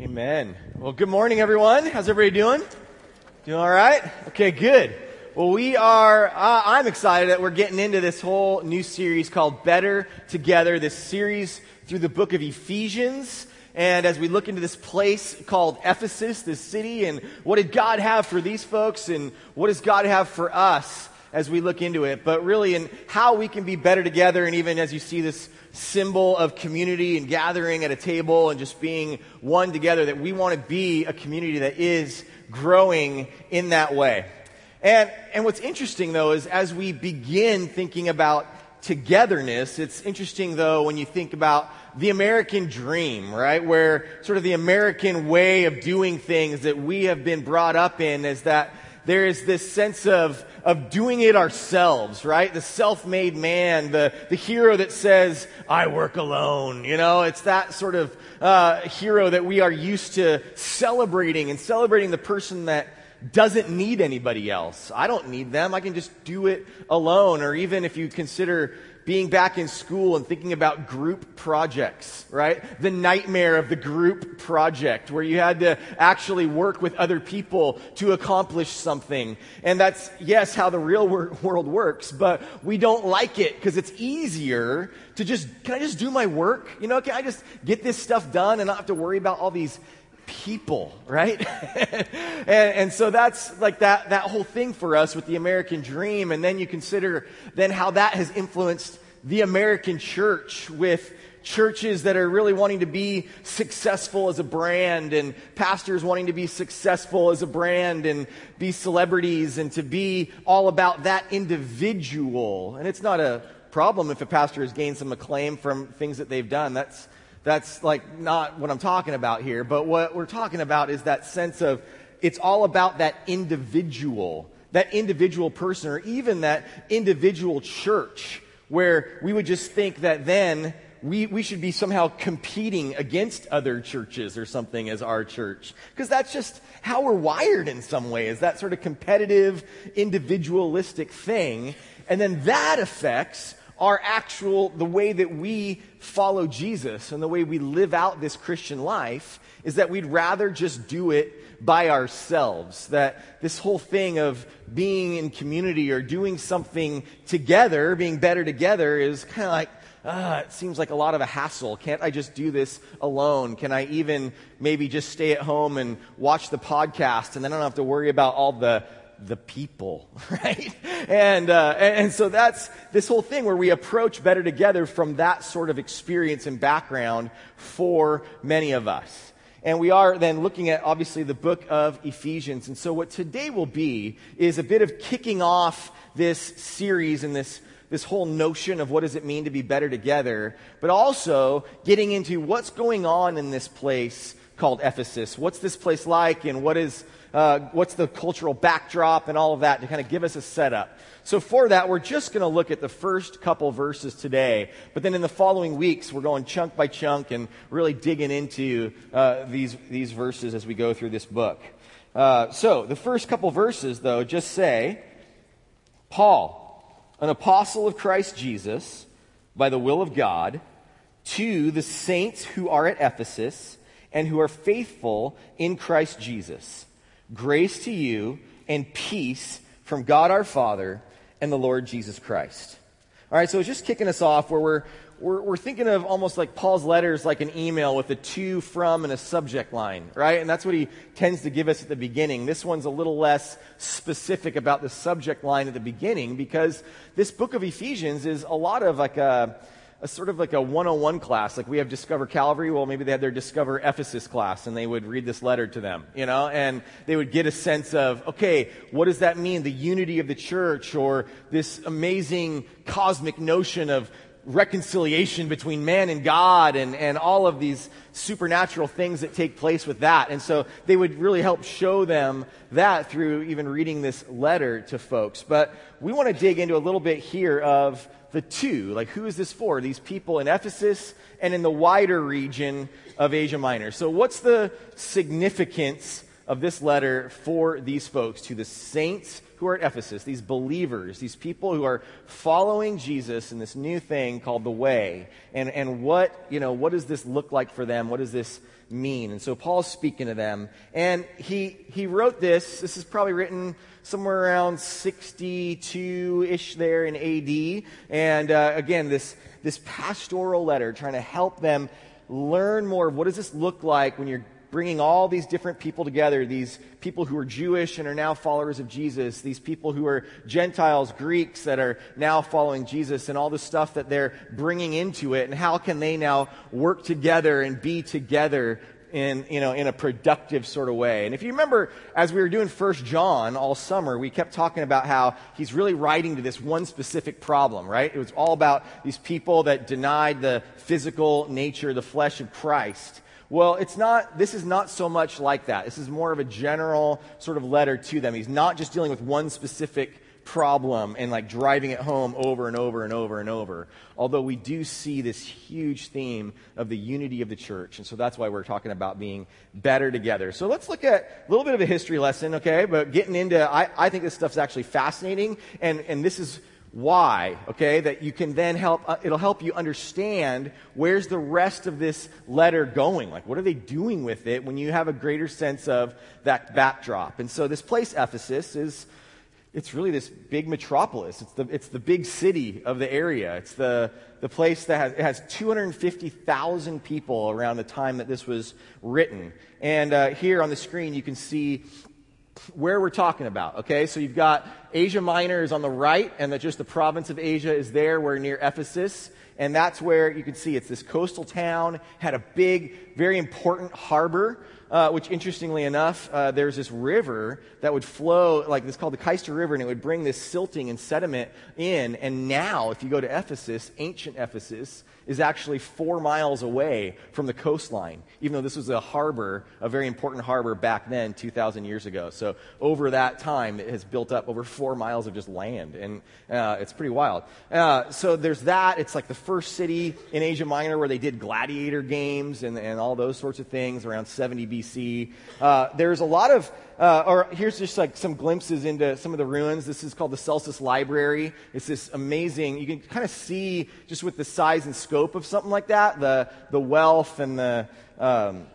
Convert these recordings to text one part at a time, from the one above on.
Amen. Well, good morning, everyone. How's everybody doing? Doing all right? Okay, good. Well, we are, uh, I'm excited that we're getting into this whole new series called Better Together, this series through the book of Ephesians. And as we look into this place called Ephesus, this city, and what did God have for these folks, and what does God have for us as we look into it, but really in how we can be better together, and even as you see this symbol of community and gathering at a table and just being one together, that we want to be a community that is growing in that way. And, and what's interesting though is as we begin thinking about togetherness, it's interesting though when you think about the American dream, right? Where sort of the American way of doing things that we have been brought up in is that there is this sense of, of doing it ourselves, right? The self-made man, the, the hero that says, I work alone. You know, it's that sort of uh, hero that we are used to celebrating and celebrating the person that doesn't need anybody else. I don't need them. I can just do it alone. Or even if you consider being back in school and thinking about group projects, right? The nightmare of the group project where you had to actually work with other people to accomplish something. And that's, yes, how the real wor- world works, but we don't like it because it's easier to just, can I just do my work? You know, can I just get this stuff done and not have to worry about all these people, right? and, and, so that's like that, that whole thing for us with the American dream. And then you consider then how that has influenced the American church with churches that are really wanting to be successful as a brand and pastors wanting to be successful as a brand and be celebrities and to be all about that individual. And it's not a problem if a pastor has gained some acclaim from things that they've done. That's that's like not what I'm talking about here. But what we're talking about is that sense of it's all about that individual, that individual person, or even that individual church, where we would just think that then we, we should be somehow competing against other churches or something as our church. Because that's just how we're wired in some ways, that sort of competitive, individualistic thing. And then that affects our actual, the way that we follow Jesus and the way we live out this Christian life is that we'd rather just do it by ourselves. That this whole thing of being in community or doing something together, being better together, is kind of like, ah, it seems like a lot of a hassle. Can't I just do this alone? Can I even maybe just stay at home and watch the podcast and then I don't have to worry about all the the people, right? And, uh, and so that's this whole thing where we approach better together from that sort of experience and background for many of us. And we are then looking at obviously the book of Ephesians. And so what today will be is a bit of kicking off this series and this this whole notion of what does it mean to be better together, but also getting into what's going on in this place called Ephesus. What's this place like and what is uh, what's the cultural backdrop and all of that to kind of give us a setup. So for that, we're just going to look at the first couple verses today. But then in the following weeks, we're going chunk by chunk and really digging into uh, these, these verses as we go through this book. Uh, so the first couple verses, though, just say, Paul, an apostle of Christ Jesus, by the will of God, to the saints who are at Ephesus and who are faithful in Christ Jesus. Grace to you and peace from God our Father and the Lord Jesus Christ. All right, so it's just kicking us off where we're, we're, we're thinking of almost like Paul's letters like an email with a to, from, and a subject line, right? And that's what he tends to give us at the beginning. This one's a little less specific about the subject line at the beginning because this book of Ephesians is a lot of like a, a sort of like a 101 class. Like we have Discover Calvary. Well, maybe they had their Discover Ephesus class and they would read this letter to them, you know, and they would get a sense of, okay, what does that mean? The unity of the church or this amazing cosmic notion of reconciliation between man and God and, and all of these supernatural things that take place with that. And so they would really help show them that through even reading this letter to folks. But we want to dig into a little bit here of the two. Like, who is this for? These people in Ephesus and in the wider region of Asia Minor. So, what's the significance of this letter for these folks, to the saints who are at Ephesus, these believers, these people who are following Jesus in this new thing called the way. And, and what, you know, what does this look like for them? What does this mean? And so Paul's speaking to them. And he, he wrote this. This is probably written somewhere around 62 ish there in AD. And uh, again, this, this pastoral letter trying to help them learn more of what does this look like when you're bringing all these different people together these people who are Jewish and are now followers of Jesus, these people who are Gentiles, Greeks that are now following Jesus, and all the stuff that they're bringing into it, and how can they now work together and be together in, you know, in a productive sort of way. And if you remember, as we were doing First John all summer, we kept talking about how he's really writing to this one specific problem, right? It was all about these people that denied the physical nature, the flesh of Christ. Well, it's not, this is not so much like that. This is more of a general sort of letter to them. He's not just dealing with one specific problem and like driving it home over and over and over and over. Although we do see this huge theme of the unity of the church. And so that's why we're talking about being better together. So let's look at a little bit of a history lesson, okay? But getting into, I, I think this stuff's actually fascinating. And, and this is why, okay? That you can then help, uh, it'll help you understand where's the rest of this letter going. Like, what are they doing with it when you have a greater sense of that backdrop? And so this place, Ephesus, is, it's really this big metropolis. It's the, it's the big city of the area. It's the, the place that has, it has 250,000 people around the time that this was written. And uh, here on the screen, you can see where we're talking about. Okay, so you've got Asia Minor is on the right, and that just the province of Asia is there. We're near Ephesus, and that's where you can see it's this coastal town had a big, very important harbor. Uh, which interestingly enough, uh, there's this river that would flow, like it's called the Cayster River, and it would bring this silting and sediment in. And now, if you go to Ephesus, ancient Ephesus, is actually four miles away from the coastline, even though this was a harbor, a very important harbor back then, 2,000 years ago. So over that time, it has built up over four miles of just land, and uh, it's pretty wild. Uh, so there's that. It's like the first city in Asia Minor where they did gladiator games and, and all those sorts of things around 70 BC. Uh, there's a lot of uh, or here's just like some glimpses into some of the ruins. This is called the Celsus Library. It's this amazing, you can kind of see just with the size and scope of something like that, the, the wealth and the, um,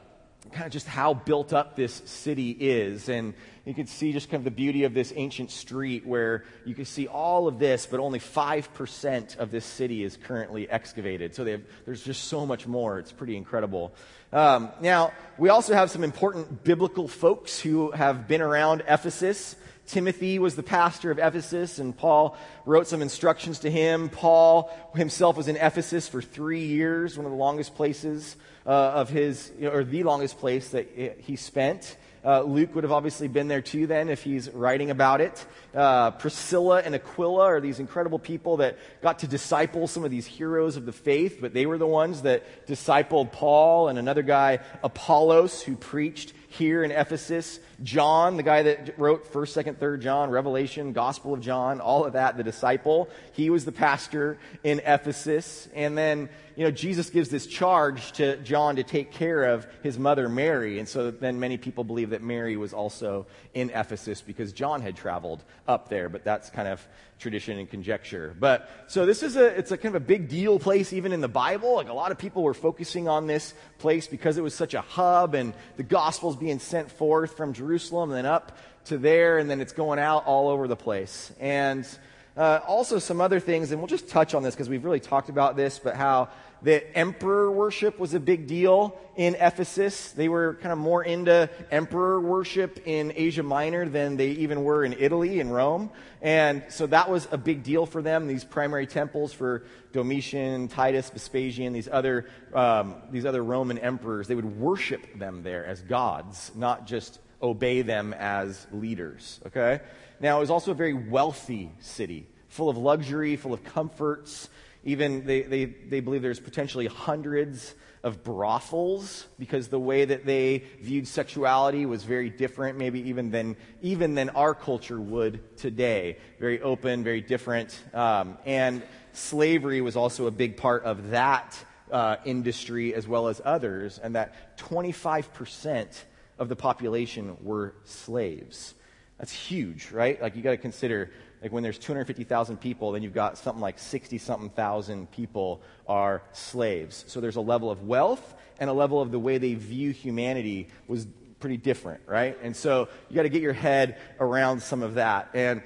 kind of just how built up this city is. And you can see just kind of the beauty of this ancient street where you can see all of this, but only 5% of this city is currently excavated. So have, there's just so much more. It's pretty incredible. Um, now, we also have some important biblical folks who have been around Ephesus. Timothy was the pastor of Ephesus, and Paul wrote some instructions to him. Paul himself was in Ephesus for three years, one of the longest places uh, of his, you know, or the longest place that he spent. Uh, Luke would have obviously been there too then if he's writing about it. Uh, Priscilla and Aquila are these incredible people that got to disciple some of these heroes of the faith, but they were the ones that discipled Paul and another guy, Apollos, who preached here in Ephesus. John, the guy that wrote 1st, 2nd, 3rd John, Revelation, Gospel of John, all of that, the disciple. He was the pastor in Ephesus. And then, you know, Jesus gives this charge to John to take care of his mother Mary. And so then many people believe that Mary was also in Ephesus because John had traveled up there. But that's kind of tradition and conjecture. But so this is a it's a kind of a big deal place even in the Bible. Like a lot of people were focusing on this place because it was such a hub and the gospel's being sent forth from Jerusalem and then up to there and then it's going out all over the place. And uh, also some other things, and we'll just touch on this because we've really talked about this, but how that emperor worship was a big deal in Ephesus. They were kind of more into emperor worship in Asia Minor than they even were in Italy and Rome. And so that was a big deal for them, these primary temples for Domitian, Titus, Vespasian, these other, um, these other Roman emperors. They would worship them there as gods, not just obey them as leaders. Okay? Now, it was also a very wealthy city, full of luxury, full of comforts. Even they, they, they believe there's potentially hundreds of brothels because the way that they viewed sexuality was very different, maybe even than, even than our culture would today. Very open, very different. Um, and slavery was also a big part of that uh, industry as well as others, and that 25% of the population were slaves. That's huge, right? Like, you got to consider, like, when there's 250,000 people, then you've got something like 60 something thousand people are slaves. So there's a level of wealth and a level of the way they view humanity was pretty different, right? And so you got to get your head around some of that. And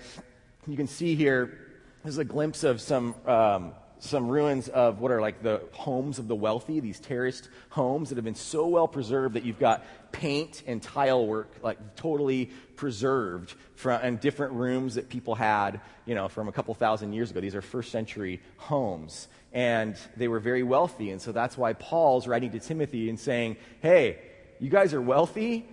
you can see here, this is a glimpse of some. Um, some ruins of what are like the homes of the wealthy, these terraced homes that have been so well preserved that you've got paint and tile work like totally preserved from and different rooms that people had, you know, from a couple thousand years ago. These are first century homes. And they were very wealthy. And so that's why Paul's writing to Timothy and saying, Hey, you guys are wealthy,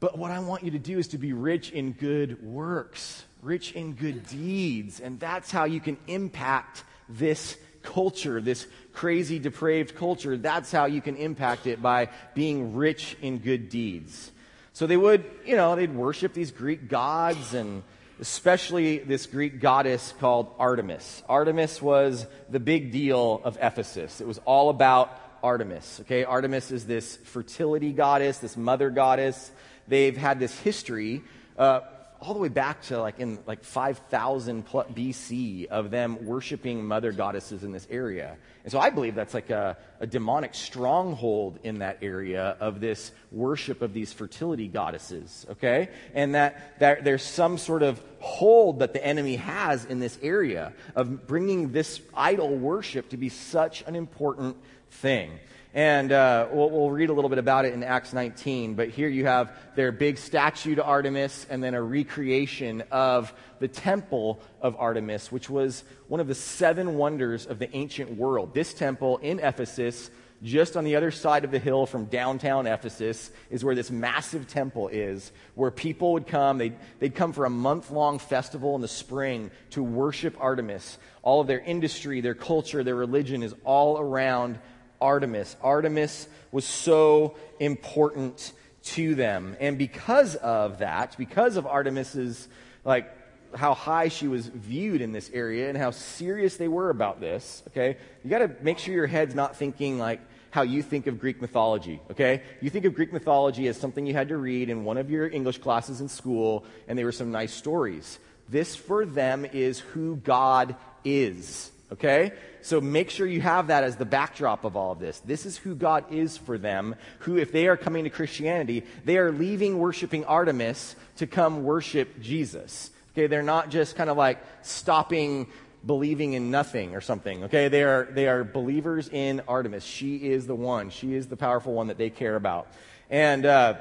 but what I want you to do is to be rich in good works, rich in good deeds. And that's how you can impact this culture, this crazy, depraved culture, that's how you can impact it by being rich in good deeds. So they would, you know, they'd worship these Greek gods and especially this Greek goddess called Artemis. Artemis was the big deal of Ephesus. It was all about Artemis. Okay, Artemis is this fertility goddess, this mother goddess. They've had this history. Uh, all the way back to like in like 5000 BC of them worshiping mother goddesses in this area. And so I believe that's like a, a demonic stronghold in that area of this worship of these fertility goddesses, okay? And that, that there's some sort of hold that the enemy has in this area of bringing this idol worship to be such an important thing. And uh, we'll, we'll, read a little bit about it in Acts 19. But here you have their big statue to Artemis and then a recreation of the temple of Artemis, which was one of the seven wonders of the ancient world. This temple in Ephesus, just on the other side of the hill from downtown Ephesus, is where this massive temple is, where people would come. They'd, they'd come for a month long festival in the spring to worship Artemis. All of their industry, their culture, their religion is all around Artemis. Artemis was so important to them. And because of that, because of Artemis's, like, how high she was viewed in this area and how serious they were about this, okay, you got to make sure your head's not thinking like how you think of Greek mythology, okay? You think of Greek mythology as something you had to read in one of your English classes in school, and they were some nice stories. This for them is who God is. Okay? So make sure you have that as the backdrop of all of this. This is who God is for them, who, if they are coming to Christianity, they are leaving worshiping Artemis to come worship Jesus. Okay? They're not just kind of like stopping believing in nothing or something. Okay? They are, they are believers in Artemis. She is the one, she is the powerful one that they care about. And, uh,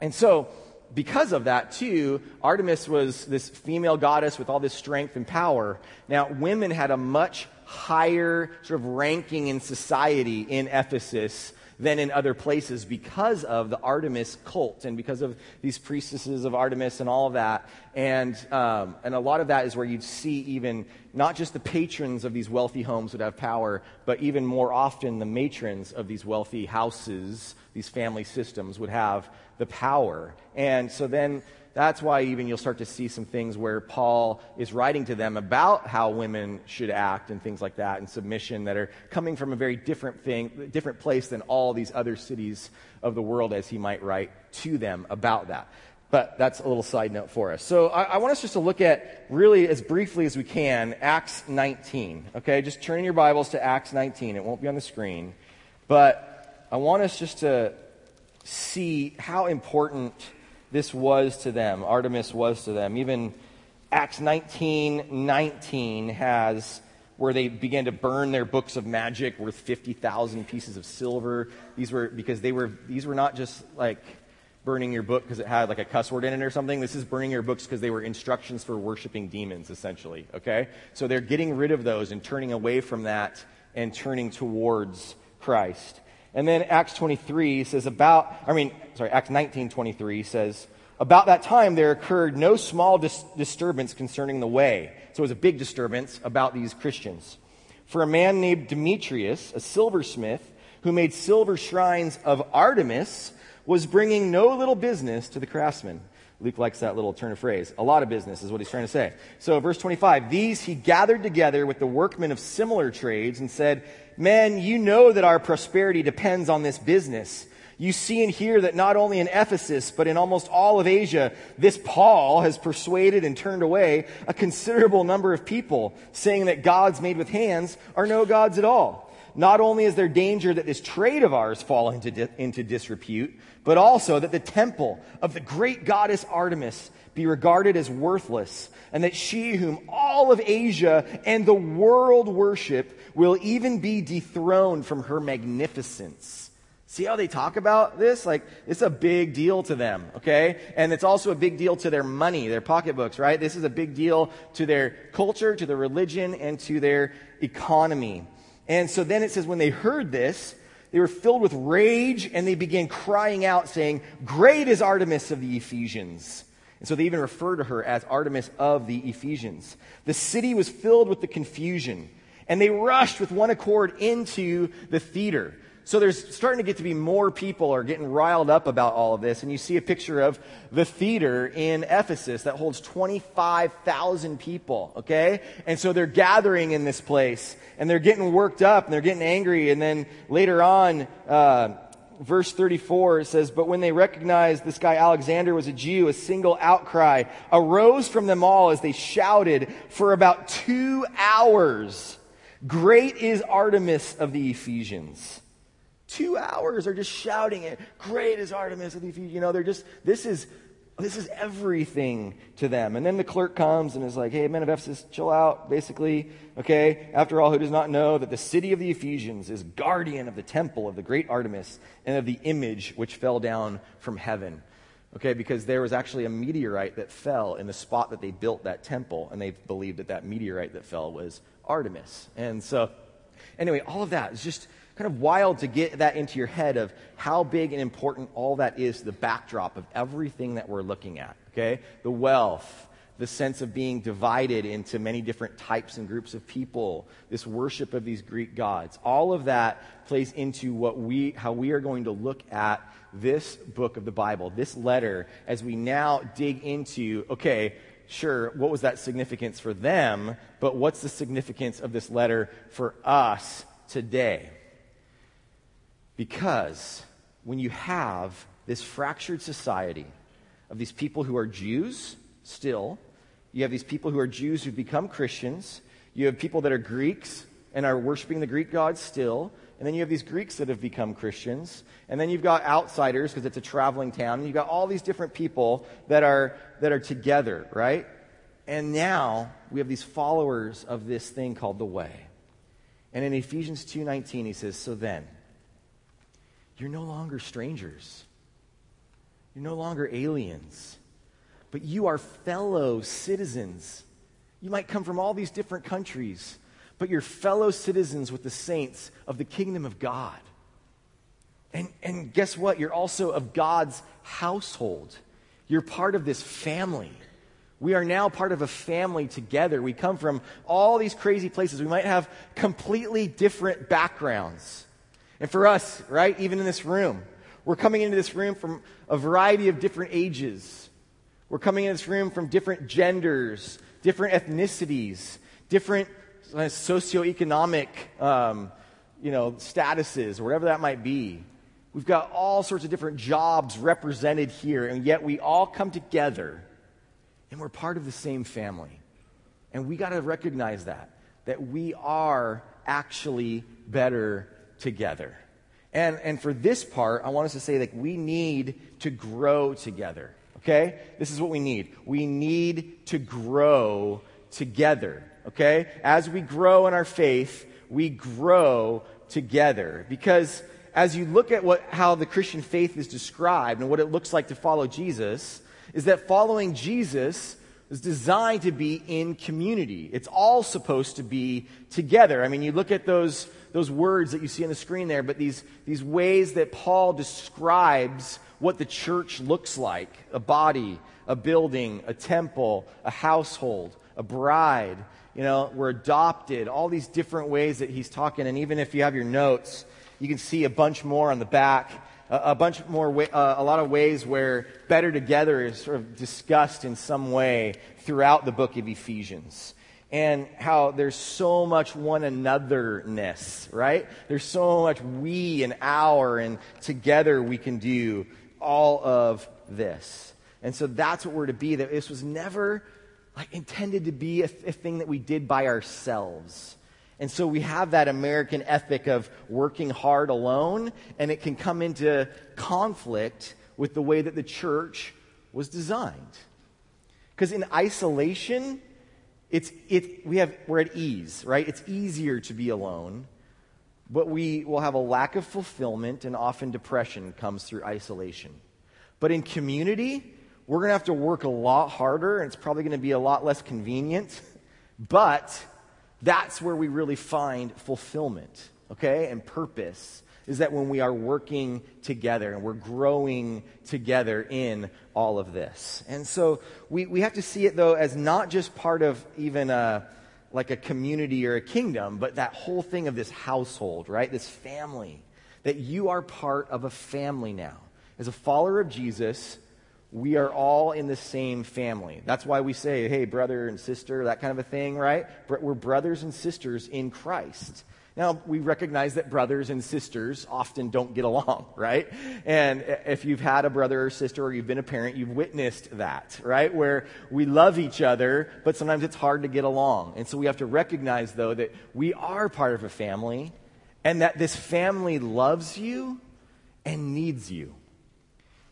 and so, because of that, too, Artemis was this female goddess with all this strength and power. Now, women had a much higher sort of ranking in society in Ephesus than in other places because of the Artemis cult and because of these priestesses of Artemis and all of that. And, um, and a lot of that is where you'd see even not just the patrons of these wealthy homes would have power, but even more often the matrons of these wealthy houses, these family systems would have the power. And so then that's why even you'll start to see some things where Paul is writing to them about how women should act and things like that and submission that are coming from a very different thing, different place than all these other cities of the world as he might write to them about that. But that's a little side note for us. So I, I want us just to look at really as briefly as we can Acts 19. Okay, just turn in your Bibles to Acts 19. It won't be on the screen. But I want us just to see how important this was to them. Artemis was to them. Even Acts 19 19 has where they began to burn their books of magic worth 50,000 pieces of silver. These were because they were these were not just like burning your book because it had like a cuss word in it or something. This is burning your books because they were instructions for worshiping demons essentially, okay? So they're getting rid of those and turning away from that and turning towards Christ. And then Acts 23 says about, I mean, sorry, Acts 19 23 says, about that time there occurred no small dis- disturbance concerning the way. So it was a big disturbance about these Christians. For a man named Demetrius, a silversmith, who made silver shrines of Artemis, was bringing no little business to the craftsmen. Luke likes that little turn of phrase. A lot of business is what he's trying to say. So, verse 25 These he gathered together with the workmen of similar trades and said, Men, you know that our prosperity depends on this business. You see and hear that not only in Ephesus, but in almost all of Asia, this Paul has persuaded and turned away a considerable number of people, saying that gods made with hands are no gods at all. Not only is there danger that this trade of ours fall into, di- into disrepute, but also that the temple of the great goddess Artemis be regarded as worthless, and that she, whom all of Asia and the world worship, will even be dethroned from her magnificence. See how they talk about this? Like, it's a big deal to them, okay? And it's also a big deal to their money, their pocketbooks, right? This is a big deal to their culture, to their religion, and to their economy. And so then it says, when they heard this, they were filled with rage and they began crying out, saying, Great is Artemis of the Ephesians. And so they even refer to her as Artemis of the Ephesians. The city was filled with the confusion, and they rushed with one accord into the theater. So there's starting to get to be more people are getting riled up about all of this. And you see a picture of the theater in Ephesus that holds 25,000 people, okay? And so they're gathering in this place and they're getting worked up and they're getting angry. And then later on, uh, verse 34 it says, But when they recognized this guy Alexander was a Jew, a single outcry arose from them all as they shouted for about two hours. Great is Artemis of the Ephesians. Two hours are just shouting it. Great is Artemis of the Ephesians. You know, they're just, this is, this is everything to them. And then the clerk comes and is like, hey, men of Ephesus, chill out, basically. Okay? After all, who does not know that the city of the Ephesians is guardian of the temple of the great Artemis and of the image which fell down from heaven? Okay, because there was actually a meteorite that fell in the spot that they built that temple, and they believed that that meteorite that fell was Artemis. And so, anyway, all of that is just kind of wild to get that into your head of how big and important all that is to the backdrop of everything that we're looking at, okay? The wealth, the sense of being divided into many different types and groups of people, this worship of these Greek gods. All of that plays into what we, how we are going to look at this book of the Bible, this letter, as we now dig into, okay, sure, what was that significance for them, but what's the significance of this letter for us today? Because when you have this fractured society of these people who are Jews still, you have these people who are Jews who've become Christians, you have people that are Greeks and are worshiping the Greek gods still, and then you have these Greeks that have become Christians, and then you've got outsiders because it's a traveling town, and you've got all these different people that are, that are together, right? And now we have these followers of this thing called the way. And in Ephesians 2:19 he says, "So then, you're no longer strangers. You're no longer aliens, but you are fellow citizens. You might come from all these different countries, but you're fellow citizens with the saints of the kingdom of God. And, and guess what? You're also of God's household. You're part of this family. We are now part of a family together. We come from all these crazy places. We might have completely different backgrounds. And for us, right, even in this room, we're coming into this room from a variety of different ages. We're coming in this room from different genders, different ethnicities, different uh, socioeconomic, um, you know, statuses, whatever that might be. We've got all sorts of different jobs represented here, and yet we all come together and we're part of the same family. And we got to recognize that, that we are actually better together. And, and for this part, I want us to say that we need to grow together. Okay? This is what we need. We need to grow together. Okay? As we grow in our faith, we grow together. Because as you look at what, how the Christian faith is described and what it looks like to follow Jesus, is that following Jesus is designed to be in community. It's all supposed to be together. I mean, you look at those those words that you see on the screen there, but these, these ways that Paul describes what the church looks like a body, a building, a temple, a household, a bride. You know, we're adopted, all these different ways that he's talking. And even if you have your notes, you can see a bunch more on the back. A, bunch more, way, uh, a lot of ways where better together is sort of discussed in some way throughout the book of Ephesians. and how there's so much one anotherness, right? There's so much we and our, and together we can do all of this. And so that's what we're to be. That this was never like intended to be a, a thing that we did by ourselves. And so we have that American ethic of working hard alone, and it can come into conflict with the way that the church was designed. Because in isolation, it's, it, we have, we're at ease, right? It's easier to be alone, but we will have a lack of fulfillment, and often depression comes through isolation. But in community, we're going to have to work a lot harder, and it's probably going to be a lot less convenient, but that's where we really find fulfillment, okay, and purpose is that when we are working together and we're growing together in all of this. And so we, we have to see it, though, as not just part of even a, like a community or a kingdom, but that whole thing of this household, right? This family. That you are part of a family now. As a follower of Jesus, we are all in the same family. That's why we say, hey, brother and sister, that kind of a thing, right? We're brothers and sisters in Christ. Now, we recognize that brothers and sisters often don't get along, right? And if you've had a brother or sister or you've been a parent, you've witnessed that, right? Where we love each other, but sometimes it's hard to get along. And so we have to recognize, though, that we are part of a family and that this family loves you and needs you.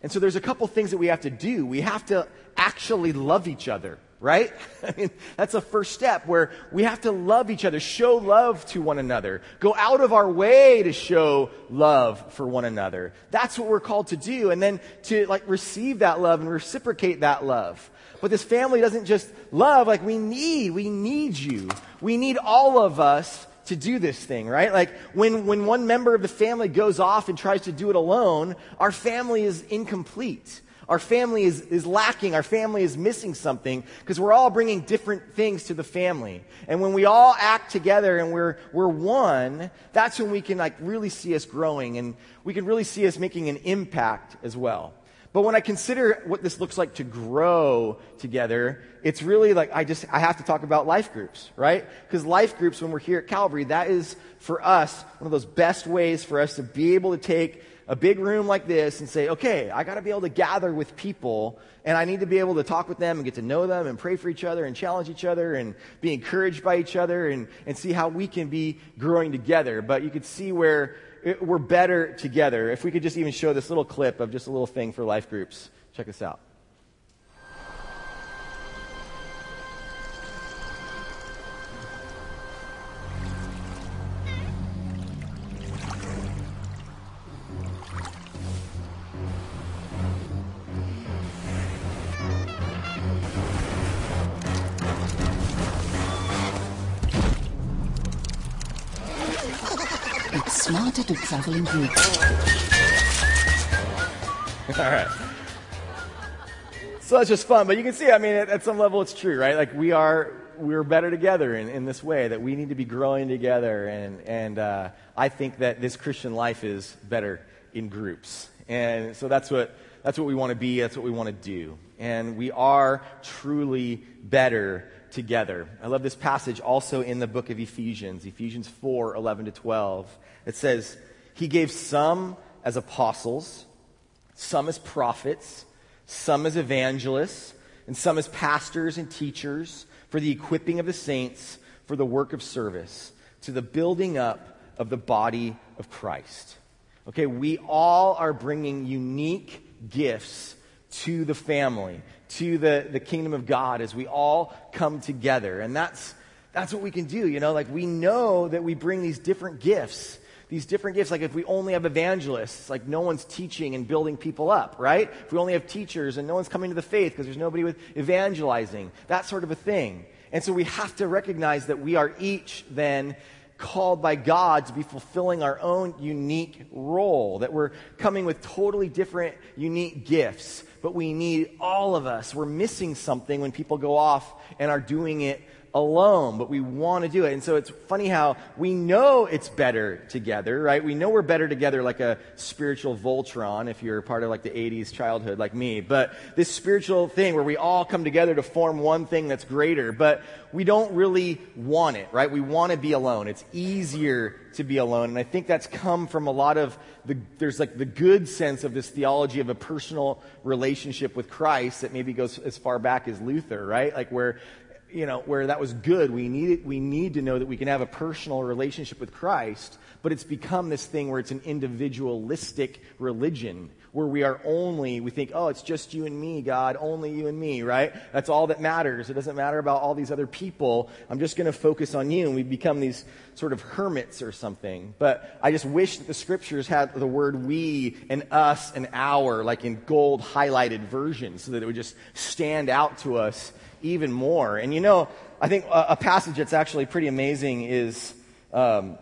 And so there's a couple things that we have to do. We have to actually love each other right? I mean, that's a first step where we have to love each other, show love to one another, go out of our way to show love for one another. That's what we're called to do. And then to like receive that love and reciprocate that love. But this family doesn't just love, like we need, we need you. We need all of us to do this thing, right? Like when, when one member of the family goes off and tries to do it alone, our family is incomplete. Our family is, is lacking. Our family is missing something because we're all bringing different things to the family. And when we all act together and we're, we're one, that's when we can like really see us growing and we can really see us making an impact as well. But when I consider what this looks like to grow together, it's really like I just I have to talk about life groups, right? Because life groups when we're here at Calvary, that is for us one of those best ways for us to be able to take a big room like this and say, okay, I got to be able to gather with people and I need to be able to talk with them and get to know them and pray for each other and challenge each other and be encouraged by each other and, and see how we can be growing together. But you could see where we're better together. If we could just even show this little clip of just a little thing for life groups. Check this out. Smarter to travel in groups. All right. So that's just fun, but you can see, I mean, at, at some level it's true, right? Like we are, we're better together in, in this way, that we need to be growing together. And, and uh, I think that this Christian life is better in groups. And so that's what, that's what we want to be, that's what we want to do. And we are truly better together. I love this passage also in the book of Ephesians, Ephesians 4 11 to 12. It says, He gave some as apostles, some as prophets, some as evangelists, and some as pastors and teachers for the equipping of the saints for the work of service, to the building up of the body of Christ. Okay, we all are bringing unique gifts to the family, to the, the kingdom of God as we all come together. And that's, that's what we can do, you know, like we know that we bring these different gifts these different gifts. Like if we only have evangelists, like no one's teaching and building people up, right? If we only have teachers and no one's coming to the faith because there's nobody with evangelizing, that sort of a thing. And so we have to recognize that we are each then called by God to be fulfilling our own unique role, that we're coming with totally different, unique gifts, but we need all of us. We're missing something when people go off and are doing it alone, but we want to do it. And so it's funny how we know it's better together, right? We know we're better together like a spiritual Voltron if you're part of like the 80s childhood like me. But this spiritual thing where we all come together to form one thing that's greater, but we don't really want it, right? We want to be alone. It's easier to be alone. And I think that's come from a lot of the, there's like the good sense of this theology of a personal relationship with Christ that maybe goes as far back as Luther, right? Like where you know, where that was good. We need, it. we need to know that we can have a personal relationship with Christ, but it's become this thing where it's an individualistic religion where we are only, we think, oh, it's just you and me, God, only you and me, right? That's all that matters. It doesn't matter about all these other people. I'm just going to focus on you. And we become these sort of hermits or something. But I just wish that the scriptures had the word we and us and our, like in gold highlighted versions, so that it would just stand out to us even more. And you know, I think a, a passage that's actually pretty amazing is um,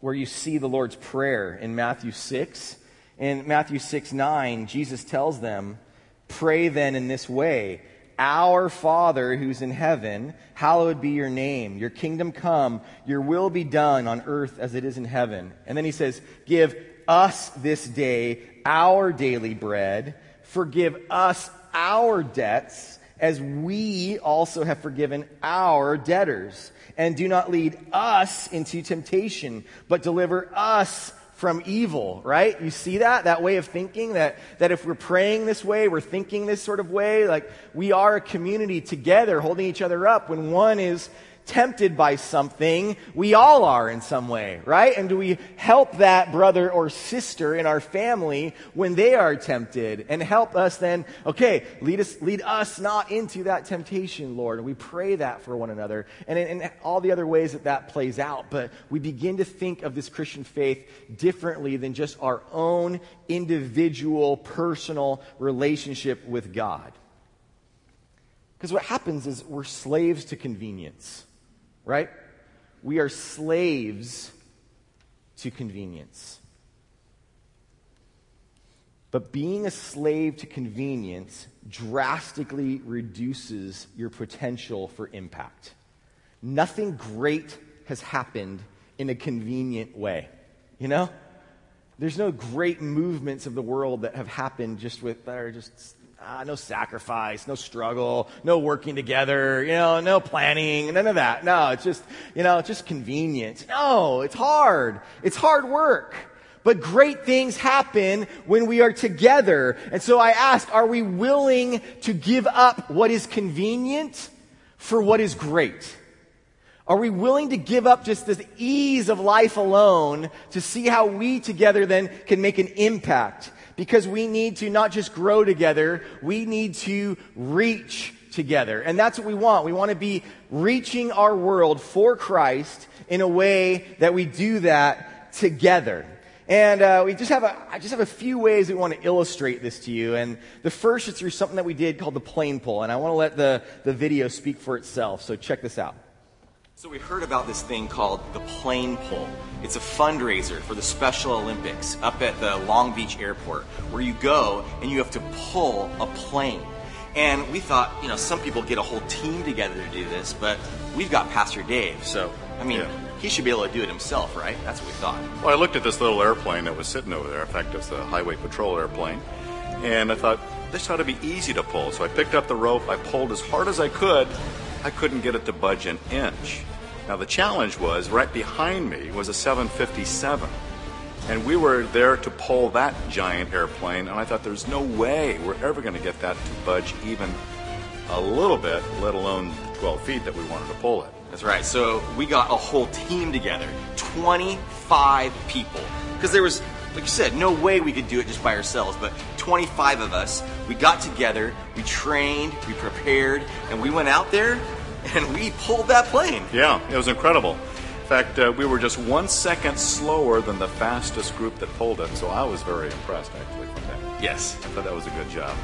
where you see the Lord's Prayer in Matthew 6. In Matthew 6 9, Jesus tells them, Pray then in this way Our Father who's in heaven, hallowed be your name. Your kingdom come, your will be done on earth as it is in heaven. And then he says, Give us this day our daily bread. Forgive us our debts as we also have forgiven our debtors. And do not lead us into temptation, but deliver us from evil, right? You see that? That way of thinking that, that if we're praying this way, we're thinking this sort of way, like we are a community together holding each other up when one is tempted by something, we all are in some way, right? And do we help that brother or sister in our family when they are tempted and help us then, okay, lead us, lead us not into that temptation, Lord. And we pray that for one another and in, in all the other ways that that plays out. But we begin to think of this Christian faith differently than just our own individual, personal relationship with God. Because what happens is we're slaves to convenience right? We are slaves to convenience. But being a slave to convenience drastically reduces your potential for impact. Nothing great has happened in a convenient way. You know? There's no great movements of the world that have happened just with that are just ah, no sacrifice, no struggle, no working together, you know, no planning, none of that. No, it's just, you know, just convenient. No, it's hard. It's hard work. But great things happen when we are together. And so I ask, are we willing to give up what is convenient for what is great? Are we willing to give up just the ease of life alone to see how we together then can make an impact? Because we need to not just grow together, we need to reach together. And that's what we want. We want to be reaching our world for Christ in a way that we do that together. And uh, we just have a, I just have a few ways we want to illustrate this to you. And the first is through something that we did called the plane pull. And I want to let the, the video speak for itself. So check this out. So we heard about this thing called the plane pull. It's a fundraiser for the Special Olympics up at the Long Beach Airport where you go and you have to pull a plane. And we thought, you know, some people get a whole team together to do this, but we've got Pastor Dave, so I mean, yeah. he should be able to do it himself, right? That's what we thought. Well, I looked at this little airplane that was sitting over there. In fact, it's the Highway Patrol airplane. And I thought, this ought to be easy to pull. So I picked up the rope, I pulled as hard as I could, I couldn't get it to budge an inch. Now, the challenge was right behind me was a 757. And we were there to pull that giant airplane, and I thought there's no way we're ever going to get that to budge even a little bit, let alone 12 feet that we wanted to pull it. That's right. So we got a whole team together 25 people. Because there was, like you said, no way we could do it just by ourselves, but 25 of us, we got together, we trained, we prepared, and we went out there and we pulled that plane. Yeah, it was incredible. In fact, uh, we were just one second slower than the fastest group that pulled it, so I was very impressed actually from that. Yes. I thought that was a good job.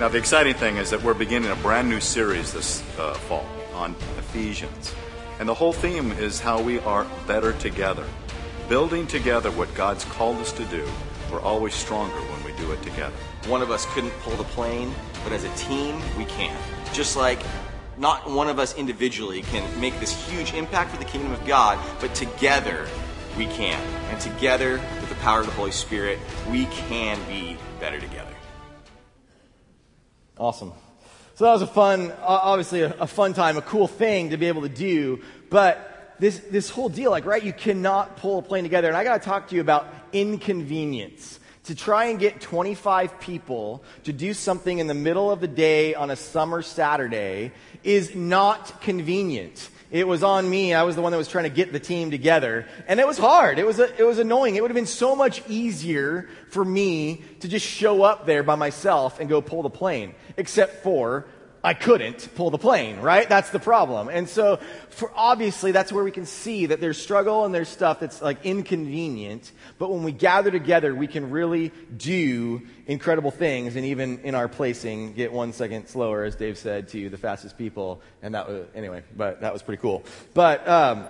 Now, the exciting thing is that we're beginning a brand new series this uh, fall on Ephesians. And the whole theme is how we are better together. Building together what God's called us to do, we're always stronger when we do it together. One of us couldn't pull the plane, but as a team, we can. Just like Not one of us individually can make this huge impact for the kingdom of God, but together we can. And together, with the power of the Holy Spirit, we can be better together. Awesome. So that was a fun, obviously a, a, fun time, a cool thing to be able to do. But this, this whole deal, like, right, you cannot pull a plane together. And I got to talk to you about inconvenience. To try and get 25 people to do something in the middle of the day on a summer Saturday is not convenient. It was on me. I was the one that was trying to get the team together. And it was hard. It was, a, it was annoying. It would have been so much easier for me to just show up there by myself and go pull the plane. Except for I couldn't pull the plane, right? That's the problem. And so, for obviously, that's where we can see that there's struggle and there's stuff that's like inconvenient. But when we gather together, we can really do incredible things and even in our placing get one second slower, as Dave said, to the fastest people. And that was, anyway, but that was pretty cool. But, um,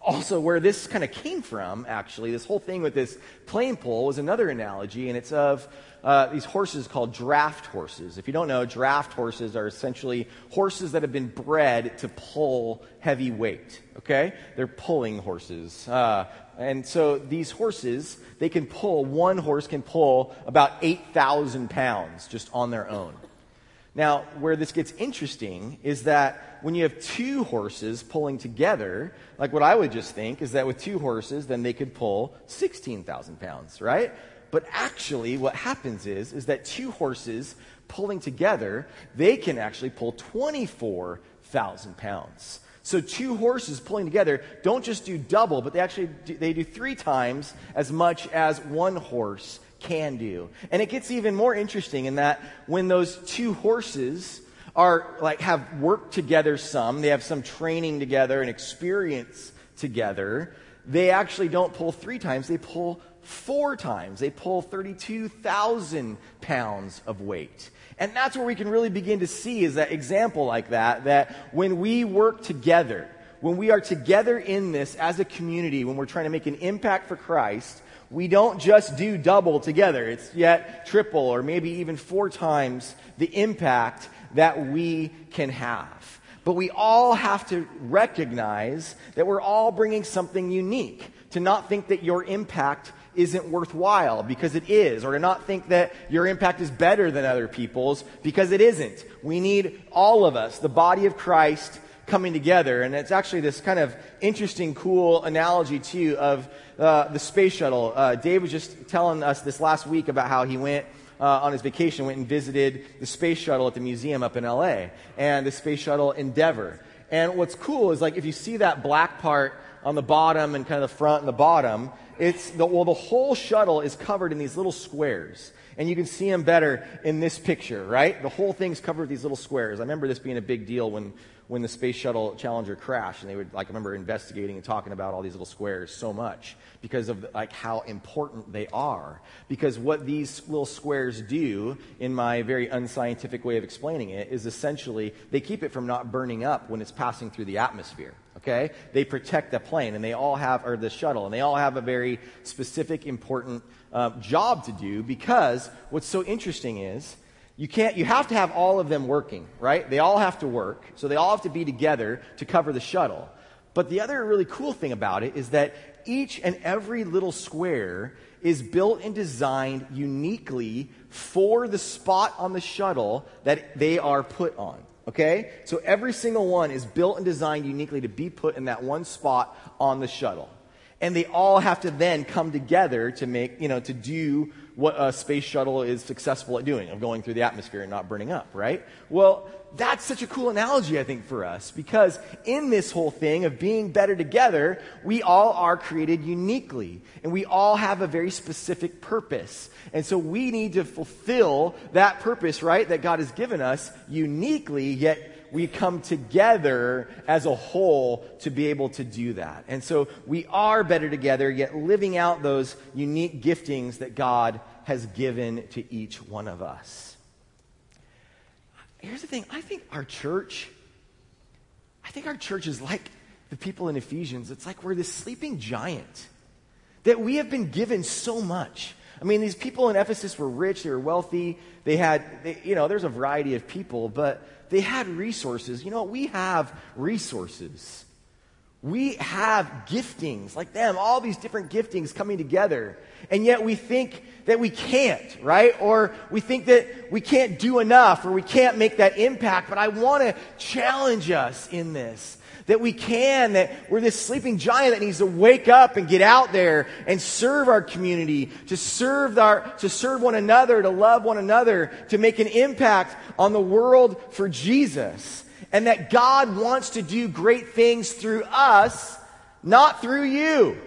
also where this kind of came from, actually, this whole thing with this plane pull was another analogy, and it's of uh, these horses called draft horses. If you don't know, draft horses are essentially horses that have been bred to pull heavy weight. Okay, they're pulling horses, uh, and so these horses they can pull. One horse can pull about eight thousand pounds just on their own. Now, where this gets interesting is that when you have two horses pulling together, like what I would just think is that with two horses, then they could pull 16,000 pounds, right? But actually, what happens is, is that two horses pulling together, they can actually pull 24,000 pounds. So two horses pulling together don't just do double, but they actually do, they do three times as much as one horse can do. And it gets even more interesting in that when those two horses are like have worked together some, they have some training together and experience together, they actually don't pull three times, they pull four times. They pull 32,000 pounds of weight. And that's where we can really begin to see is that example like that, that when we work together, when we are together in this as a community, when we're trying to make an impact for Christ, we don't just do double together. It's yet triple or maybe even four times the impact that we can have. But we all have to recognize that we're all bringing something unique. To not think that your impact isn't worthwhile because it is, or to not think that your impact is better than other people's because it isn't. We need all of us, the body of Christ, coming together. And it's actually this kind of interesting, cool analogy, too, of uh, the space shuttle. Uh, Dave was just telling us this last week about how he went. Uh, on his vacation, went and visited the space shuttle at the museum up in LA and the space shuttle Endeavour. And what's cool is like if you see that black part on the bottom and kind of the front and the bottom, it's the, well, the whole shuttle is covered in these little squares. And you can see them better in this picture, right? The whole thing's covered with these little squares. I remember this being a big deal when, when the Space Shuttle Challenger crashed. And they would, like, I remember investigating and talking about all these little squares so much because of, like, how important they are. Because what these little squares do, in my very unscientific way of explaining it, is essentially they keep it from not burning up when it's passing through the atmosphere okay? They protect the plane, and they all have, or the shuttle, and they all have a very specific, important uh, job to do because what's so interesting is you can't, you have to have all of them working, right? They all have to work, so they all have to be together to cover the shuttle. But the other really cool thing about it is that each and every little square is built and designed uniquely for the spot on the shuttle that they are put on. Okay? So every single one is built and designed uniquely to be put in that one spot on the shuttle. And they all have to then come together to make, you know, to do what a space shuttle is successful at doing, of going through the atmosphere and not burning up, right? Well, that's such a cool analogy, I think, for us, because in this whole thing of being better together, we all are created uniquely, and we all have a very specific purpose. And so we need to fulfill that purpose, right, that God has given us uniquely, yet we come together as a whole to be able to do that. And so we are better together, yet living out those unique giftings that God has given to each one of us. Here's the thing I think our church, I think our church is like the people in Ephesians. It's like we're this sleeping giant, that we have been given so much. I mean, these people in Ephesus were rich, they were wealthy, they had, they, you know, there's a variety of people, but they had resources. You know, we have resources. We have giftings like them, all these different giftings coming together. And yet we think that we can't, right? Or we think that we can't do enough or we can't make that impact. But I want to challenge us in this that we can, that we're this sleeping giant that needs to wake up and get out there and serve our community, to serve our, to serve one another, to love one another, to make an impact on the world for Jesus. And that God wants to do great things through us, not through you.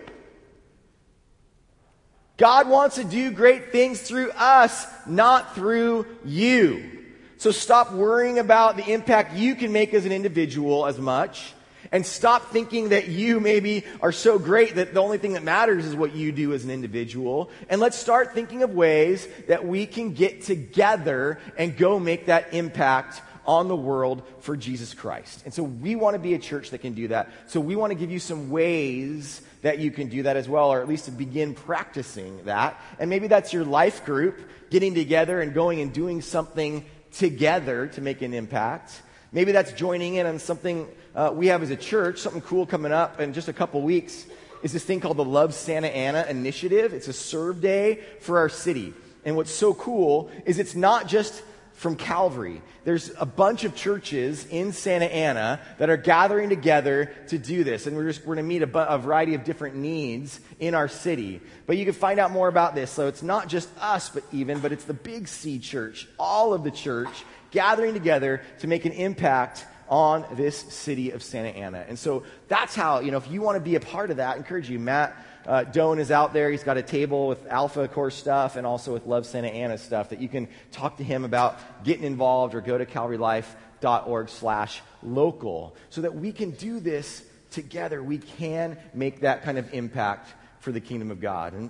God wants to do great things through us, not through you. So stop worrying about the impact you can make as an individual as much and stop thinking that you maybe are so great that the only thing that matters is what you do as an individual. And let's start thinking of ways that we can get together and go make that impact on the world for Jesus Christ. And so we want to be a church that can do that. So we want to give you some ways that you can do that as well, or at least to begin practicing that. And maybe that's your life group getting together and going and doing something together to make an impact. Maybe that's joining in on something uh, we have as a church, something cool coming up in just a couple weeks is this thing called the Love Santa Ana Initiative. It's a serve day for our city. And what's so cool is it's not just from Calvary. There's a bunch of churches in Santa Ana that are gathering together to do this. And we're just, we're going to meet a, bu- a variety of different needs in our city. But you can find out more about this. So it's not just us, but even, but it's the Big C church, all of the church gathering together to make an impact on this city of Santa Ana. And so that's how, you know, if you want to be a part of that, I encourage you. Matt uh, Doan is out there. He's got a table with Alpha Course stuff and also with Love Santa Ana stuff that you can talk to him about getting involved or go to calvarylife.org slash local so that we can do this together. We can make that kind of impact for the kingdom of God. And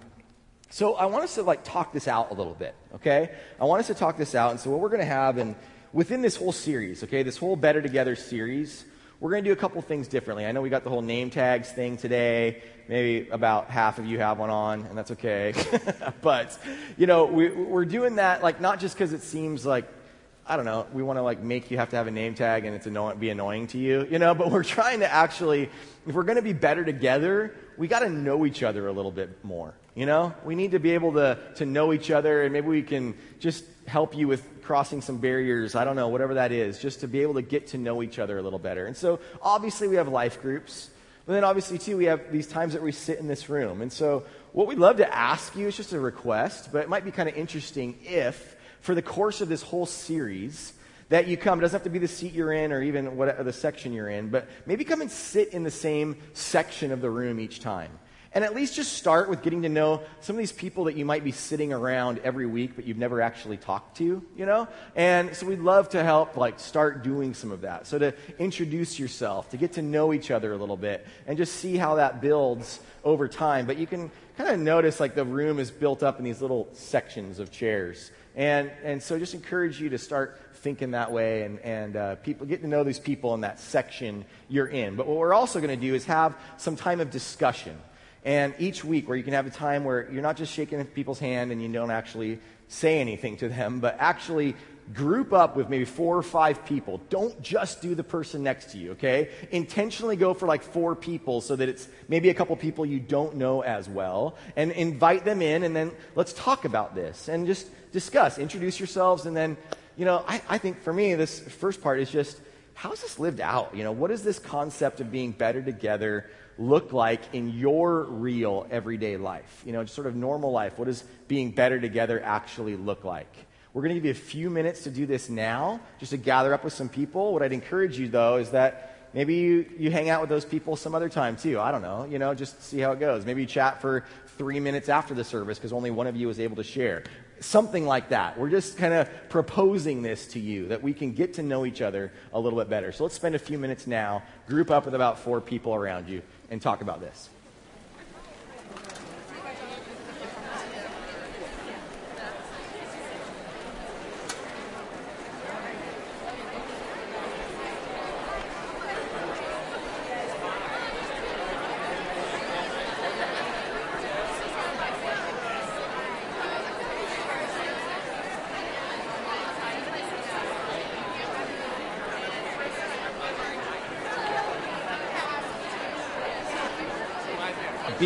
so I want us to like talk this out a little bit, okay? I want us to talk this out. And so what we're going to have and within this whole series, okay, this whole Better Together series, we're going to do a couple things differently. I know we got the whole name tags thing today. Maybe about half of you have one on, and that's okay. but, you know, we, we're doing that, like, not just because it seems like, I don't know, we want to, like, make you have to have a name tag and it's annoying, be annoying to you, you know, but we're trying to actually, if we're going to be better together, we got to know each other a little bit more. You know, we need to be able to, to know each other, and maybe we can just help you with crossing some barriers. I don't know, whatever that is, just to be able to get to know each other a little better. And so, obviously, we have life groups. But then, obviously, too, we have these times that we sit in this room. And so, what we'd love to ask you is just a request, but it might be kind of interesting if, for the course of this whole series, that you come. It doesn't have to be the seat you're in or even what, the section you're in, but maybe come and sit in the same section of the room each time. And at least just start with getting to know some of these people that you might be sitting around every week, but you've never actually talked to, you know? And so we'd love to help, like, start doing some of that. So to introduce yourself, to get to know each other a little bit, and just see how that builds over time. But you can kind of notice, like, the room is built up in these little sections of chairs. And, and so just encourage you to start thinking that way and, and uh, people getting to know these people in that section you're in. But what we're also going to do is have some time of discussion. And each week, where you can have a time where you're not just shaking people's hand and you don't actually say anything to them, but actually group up with maybe four or five people. Don't just do the person next to you, okay? Intentionally go for like four people so that it's maybe a couple people you don't know as well. And invite them in, and then let's talk about this and just discuss. Introduce yourselves, and then, you know, I, I think for me, this first part is just how's this lived out? You know, what is this concept of being better together? Look like in your real everyday life? You know, just sort of normal life. What does being better together actually look like? We're going to give you a few minutes to do this now, just to gather up with some people. What I'd encourage you, though, is that maybe you, you hang out with those people some other time, too. I don't know. You know, just see how it goes. Maybe you chat for three minutes after the service because only one of you was able to share. Something like that. We're just kind of proposing this to you that we can get to know each other a little bit better. So let's spend a few minutes now, group up with about four people around you, and talk about this.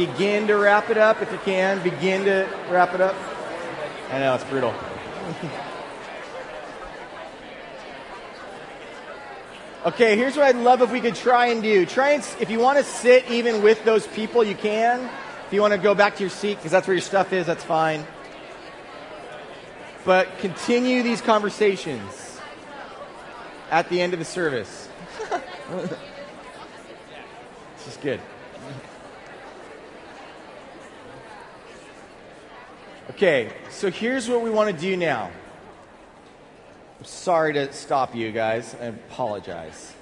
Begin to wrap it up if you can. Begin to wrap it up. I know, it's brutal. okay, here's what I'd love if we could try and do. Try and, if you want to sit even with those people, you can. If you want to go back to your seat, because that's where your stuff is, that's fine. But continue these conversations at the end of the service. this is good. Okay, so here's what we want to do now. I'm sorry to stop you guys. I apologize.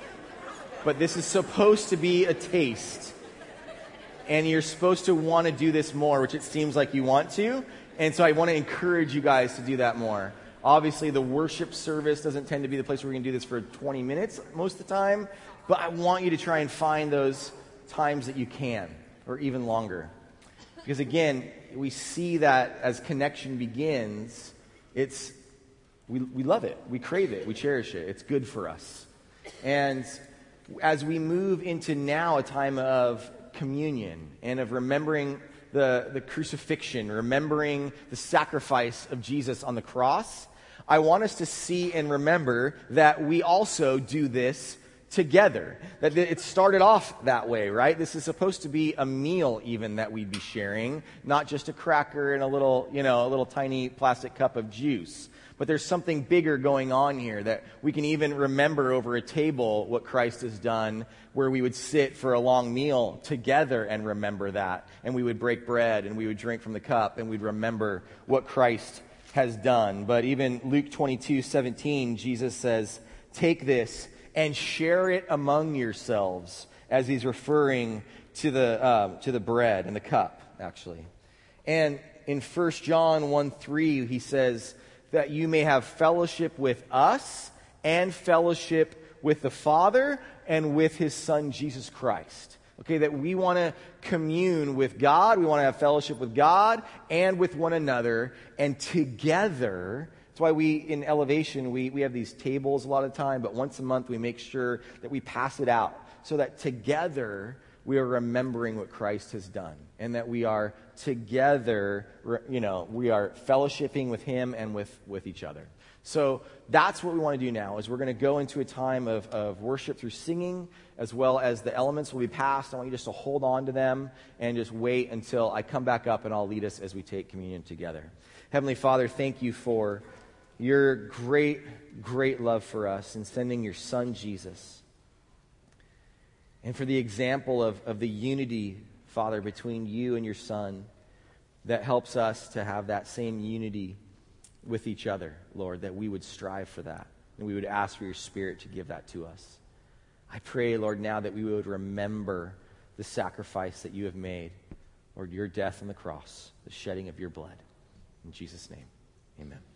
But this is supposed to be a taste. And you're supposed to want to do this more, which it seems like you want to. And so I want to encourage you guys to do that more. Obviously, the worship service doesn't tend to be the place where we can do this for 20 minutes most of the time. But I want you to try and find those times that you can, or even longer. Because again, we see that as connection begins, it's, we, we love it, we crave it, we cherish it, it's good for us. And as we move into now a time of communion and of remembering the, the crucifixion, remembering the sacrifice of Jesus on the cross, I want us to see and remember that we also do this together. That it started off that way, right? This is supposed to be a meal even that we'd be sharing, not just a cracker and a little, you know, a little tiny plastic cup of juice. But there's something bigger going on here that we can even remember over a table what Christ has done, where we would sit for a long meal together and remember that. And we would break bread and we would drink from the cup and we'd remember what Christ has done. But even Luke 22 17, Jesus says, Take this and share it among yourselves, as he's referring to the, uh, to the bread and the cup, actually. And in 1 John 1 3, he says, that you may have fellowship with us and fellowship with the Father and with his Son, Jesus Christ. Okay, that we want to commune with God, we want to have fellowship with God and with one another, and together that's why we, in elevation, we, we have these tables a lot of time, but once a month we make sure that we pass it out so that together we are remembering what Christ has done and that we are together, you know, we are fellowshipping with Him and with, with each other. So that's what we want to do now is we're going to go into a time of, of worship through singing as well as the elements will be passed. I want you just to hold on to them and just wait until I come back up and I'll lead us as we take communion together. Heavenly Father, thank you for your great, great love for us in sending your son Jesus. And for the example of, of the unity, Father, between you and your son that helps us to have that same unity with each other, Lord, that we would strive for that. And we would ask for your spirit to give that to us. I pray, Lord, now that we would remember the sacrifice that you have made, Lord, your death on the cross, the shedding of your blood. In Jesus' name, amen.